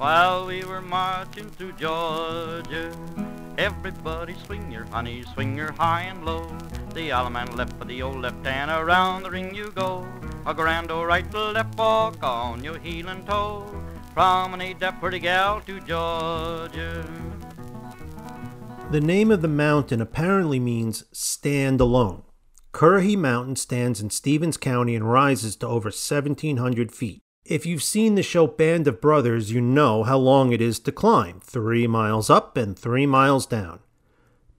while we were marching through Georgia. Everybody swing your honey, swing your high and low. The Allemande left for the old left hand, around the ring you go. A grand old right to left walk on your heel and toe. Promenade that pretty gal to Georgia. The name of the mountain apparently means stand alone. Currahee Mountain stands in Stephens County and rises to over 1,700 feet. If you've seen the show Band of Brothers, you know how long it is to climb three miles up and three miles down.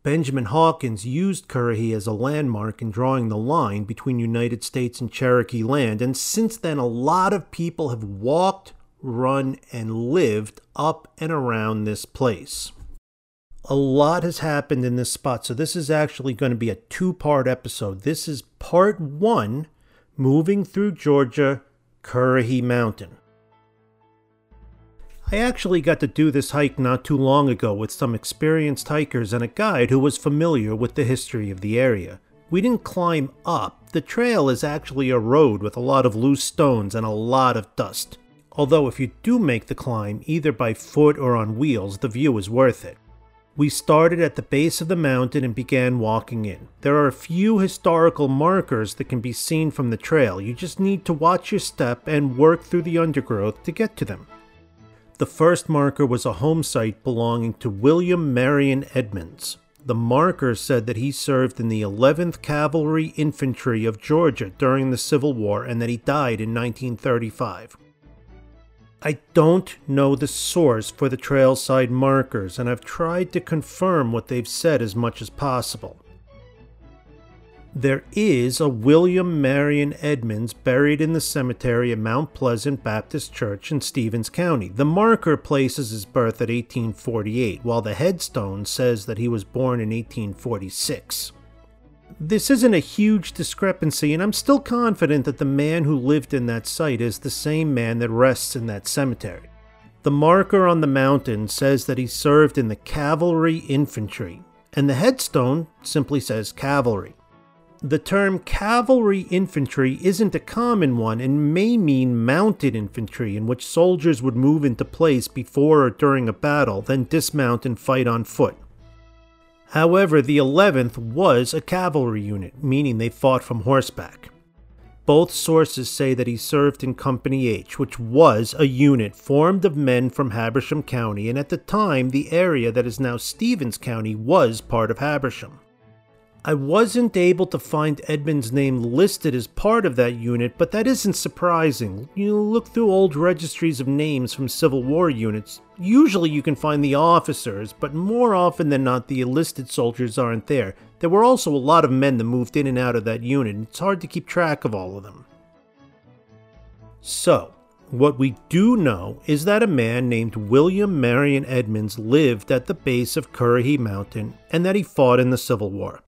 Benjamin Hawkins used Currahee as a landmark in drawing the line between United States and Cherokee land, and since then, a lot of people have walked, run, and lived up and around this place a lot has happened in this spot. So, this is actually going to be a two part episode. This is part one moving through Georgia, Currahee Mountain. I actually got to do this hike not too long ago with some experienced hikers and a guide who was familiar with the history of the area. We didn't climb up, the trail is actually a road with a lot of loose stones and a lot of dust. Although, if you do make the climb, either by foot or on wheels, the view is worth it. We started at the base of the mountain and began walking in. There are a few historical markers that can be seen from the trail. You just need to watch your step and work through the undergrowth to get to them. The first marker was a home site belonging to William Marion Edmonds. The marker said that he served in the 11th Cavalry Infantry of Georgia during the Civil War and that he died in 1935. I don't know the source for the trailside markers, and I've tried to confirm what they've said as much as possible. There is a William Marion Edmonds buried in the cemetery at Mount Pleasant Baptist Church in Stephens County. The marker places his birth at 1848, while the headstone says that he was born in 1846. This isn't a huge discrepancy, and I'm still confident that the man who lived in that site is the same man that rests in that cemetery. The marker on the mountain says that he served in the cavalry infantry, and the headstone simply says cavalry. The term cavalry infantry isn't a common one and may mean mounted infantry, in which soldiers would move into place before or during a battle, then dismount and fight on foot. However, the 11th was a cavalry unit, meaning they fought from horseback. Both sources say that he served in Company H, which was a unit formed of men from Habersham County, and at the time, the area that is now Stephens County was part of Habersham. I wasn't able to find Edmund's name listed as part of that unit, but that isn't surprising. You look through old registries of names from Civil War units. Usually you can find the officers, but more often than not, the enlisted soldiers aren't there. There were also a lot of men that moved in and out of that unit, and it's hard to keep track of all of them. So, what we do know is that a man named William Marion Edmonds lived at the base of Currahee Mountain and that he fought in the Civil War.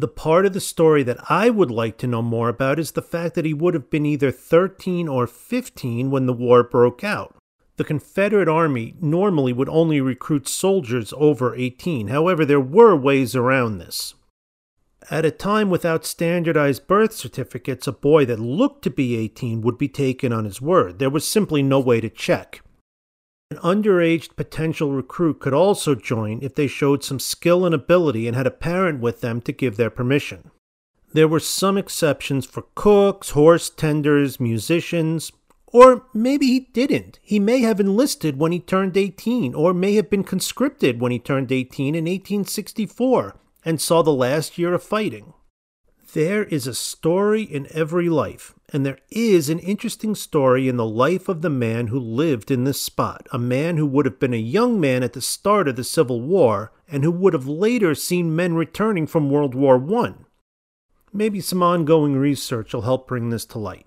The part of the story that I would like to know more about is the fact that he would have been either 13 or 15 when the war broke out. The Confederate Army normally would only recruit soldiers over 18, however, there were ways around this. At a time without standardized birth certificates, a boy that looked to be 18 would be taken on his word. There was simply no way to check. An underage potential recruit could also join if they showed some skill and ability and had a parent with them to give their permission. There were some exceptions for cooks, horse tenders, musicians, or maybe he didn't. He may have enlisted when he turned 18, or may have been conscripted when he turned 18 in 1864 and saw the last year of fighting. There is a story in every life, and there is an interesting story in the life of the man who lived in this spot, a man who would have been a young man at the start of the Civil War and who would have later seen men returning from World War I. Maybe some ongoing research will help bring this to light.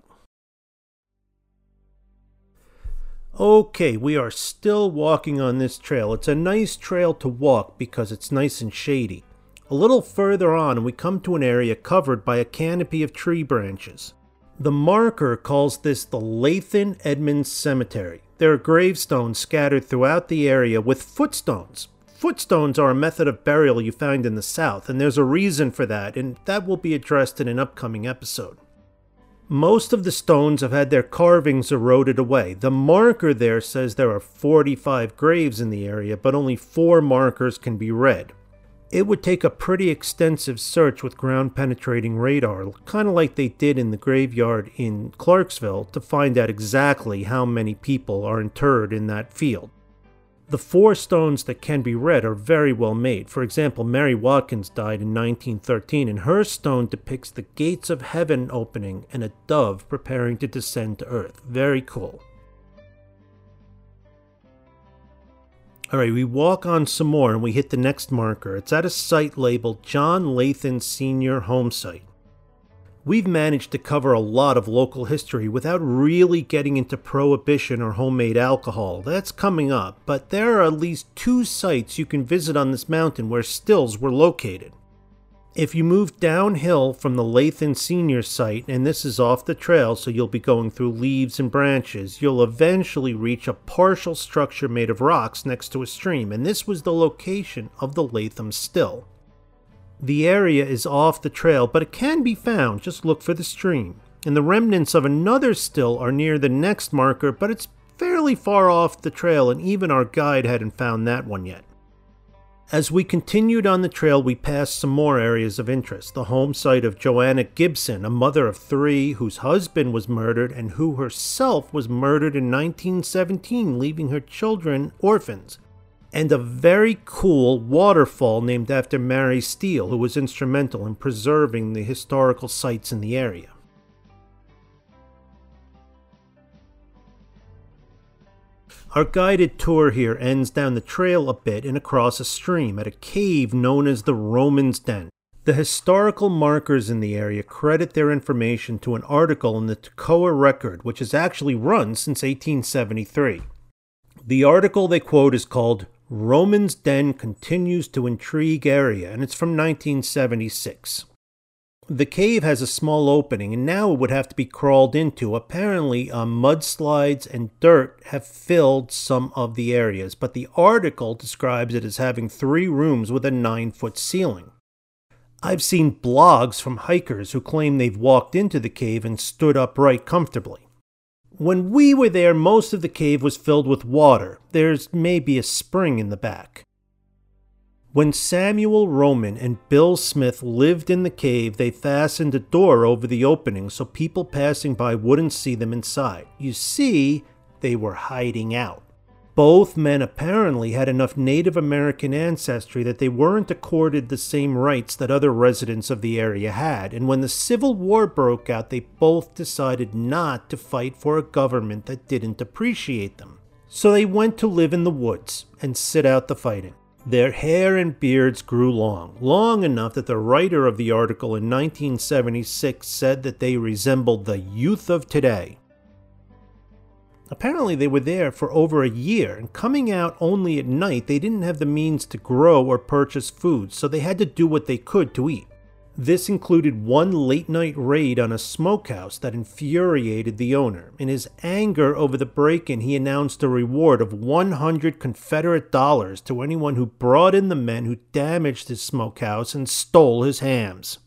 Okay, we are still walking on this trail. It's a nice trail to walk because it's nice and shady. A little further on, we come to an area covered by a canopy of tree branches. The marker calls this the Lathan Edmonds Cemetery. There are gravestones scattered throughout the area with footstones. Footstones are a method of burial you find in the South, and there's a reason for that, and that will be addressed in an upcoming episode. Most of the stones have had their carvings eroded away. The marker there says there are 45 graves in the area, but only four markers can be read. It would take a pretty extensive search with ground penetrating radar, kind of like they did in the graveyard in Clarksville, to find out exactly how many people are interred in that field. The four stones that can be read are very well made. For example, Mary Watkins died in 1913, and her stone depicts the gates of heaven opening and a dove preparing to descend to earth. Very cool. All right, we walk on some more and we hit the next marker. It's at a site labeled John Lathan Senior Home Site. We've managed to cover a lot of local history without really getting into prohibition or homemade alcohol. That's coming up, but there are at least two sites you can visit on this mountain where stills were located. If you move downhill from the Lathan Senior site, and this is off the trail, so you'll be going through leaves and branches, you'll eventually reach a partial structure made of rocks next to a stream, and this was the location of the Latham Still. The area is off the trail, but it can be found, just look for the stream. And the remnants of another still are near the next marker, but it's fairly far off the trail, and even our guide hadn't found that one yet. As we continued on the trail, we passed some more areas of interest. The home site of Joanna Gibson, a mother of three whose husband was murdered and who herself was murdered in 1917, leaving her children orphans. And a very cool waterfall named after Mary Steele, who was instrumental in preserving the historical sites in the area. Our guided tour here ends down the trail a bit and across a stream at a cave known as the Roman's Den. The historical markers in the area credit their information to an article in the Toccoa Record, which has actually run since 1873. The article they quote is called Roman's Den Continues to Intrigue Area, and it's from 1976. The cave has a small opening, and now it would have to be crawled into. Apparently, uh, mudslides and dirt have filled some of the areas, but the article describes it as having three rooms with a nine foot ceiling. I've seen blogs from hikers who claim they've walked into the cave and stood upright comfortably. When we were there, most of the cave was filled with water. There's maybe a spring in the back. When Samuel Roman and Bill Smith lived in the cave, they fastened a door over the opening so people passing by wouldn't see them inside. You see, they were hiding out. Both men apparently had enough Native American ancestry that they weren't accorded the same rights that other residents of the area had, and when the Civil War broke out, they both decided not to fight for a government that didn't appreciate them. So they went to live in the woods and sit out the fighting. Their hair and beards grew long, long enough that the writer of the article in 1976 said that they resembled the youth of today. Apparently, they were there for over a year, and coming out only at night, they didn't have the means to grow or purchase food, so they had to do what they could to eat. This included one late night raid on a smokehouse that infuriated the owner. In his anger over the break in, he announced a reward of 100 Confederate dollars to anyone who brought in the men who damaged his smokehouse and stole his hams.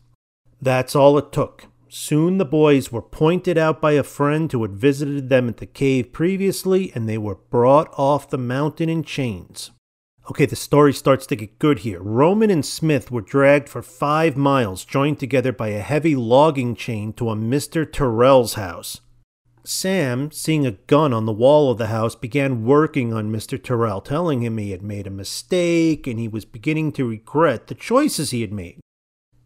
That's all it took. Soon the boys were pointed out by a friend who had visited them at the cave previously, and they were brought off the mountain in chains. Okay, the story starts to get good here. Roman and Smith were dragged for five miles, joined together by a heavy logging chain to a Mr. Terrell's house. Sam, seeing a gun on the wall of the house, began working on Mr. Terrell, telling him he had made a mistake and he was beginning to regret the choices he had made.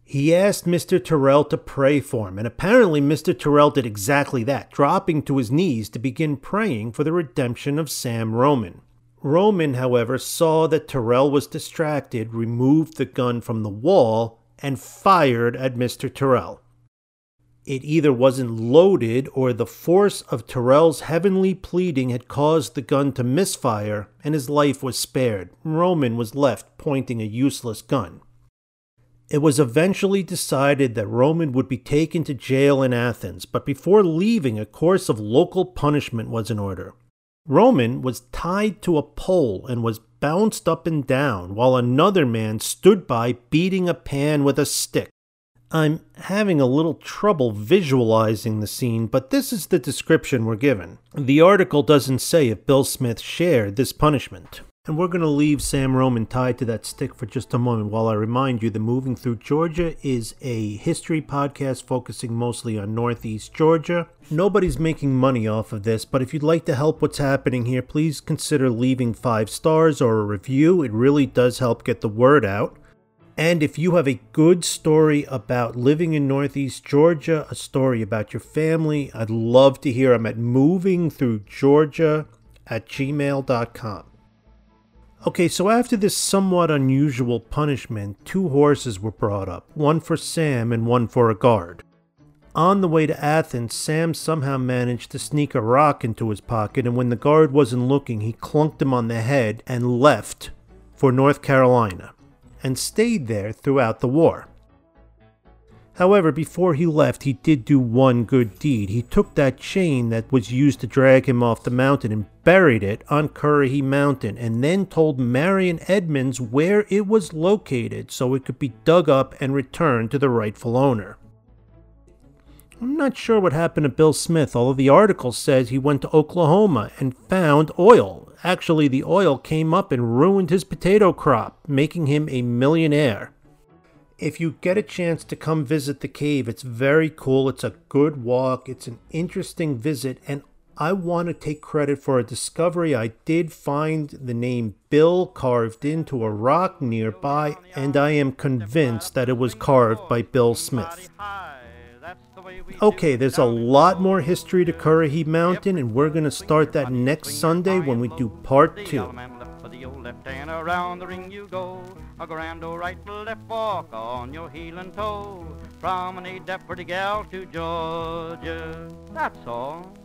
He asked Mr. Terrell to pray for him, and apparently Mr. Terrell did exactly that, dropping to his knees to begin praying for the redemption of Sam Roman. Roman, however, saw that Terrell was distracted, removed the gun from the wall, and fired at Mr. Terrell. It either wasn't loaded or the force of Terrell's heavenly pleading had caused the gun to misfire and his life was spared. Roman was left pointing a useless gun. It was eventually decided that Roman would be taken to jail in Athens, but before leaving, a course of local punishment was in order. Roman was tied to a pole and was bounced up and down, while another man stood by beating a pan with a stick. I'm having a little trouble visualizing the scene, but this is the description we're given. The article doesn't say if Bill Smith shared this punishment. And we're going to leave Sam Roman tied to that stick for just a moment while I remind you that Moving Through Georgia is a history podcast focusing mostly on Northeast Georgia. Nobody's making money off of this, but if you'd like to help what's happening here, please consider leaving five stars or a review. It really does help get the word out. And if you have a good story about living in Northeast Georgia, a story about your family, I'd love to hear them at movingthroughgeorgia at gmail.com. Okay, so after this somewhat unusual punishment, two horses were brought up, one for Sam and one for a guard. On the way to Athens, Sam somehow managed to sneak a rock into his pocket, and when the guard wasn't looking, he clunked him on the head and left for North Carolina, and stayed there throughout the war. However, before he left, he did do one good deed. He took that chain that was used to drag him off the mountain and buried it on Currahee Mountain, and then told Marion Edmonds where it was located so it could be dug up and returned to the rightful owner. I'm not sure what happened to Bill Smith, although the article says he went to Oklahoma and found oil. Actually, the oil came up and ruined his potato crop, making him a millionaire if you get a chance to come visit the cave, it's very cool. It's a good walk, it's an interesting visit, and I want to take credit for a discovery. I did find the name Bill carved into a rock nearby, and I am convinced that it was carved by Bill Smith. Okay, there's a lot more history to Currahee Mountain, and we're going to start that next Sunday when we do part two left and around the ring you go. A grand old right left walk on your heel and toe. Promenade that pretty gal to Georgia. That's all.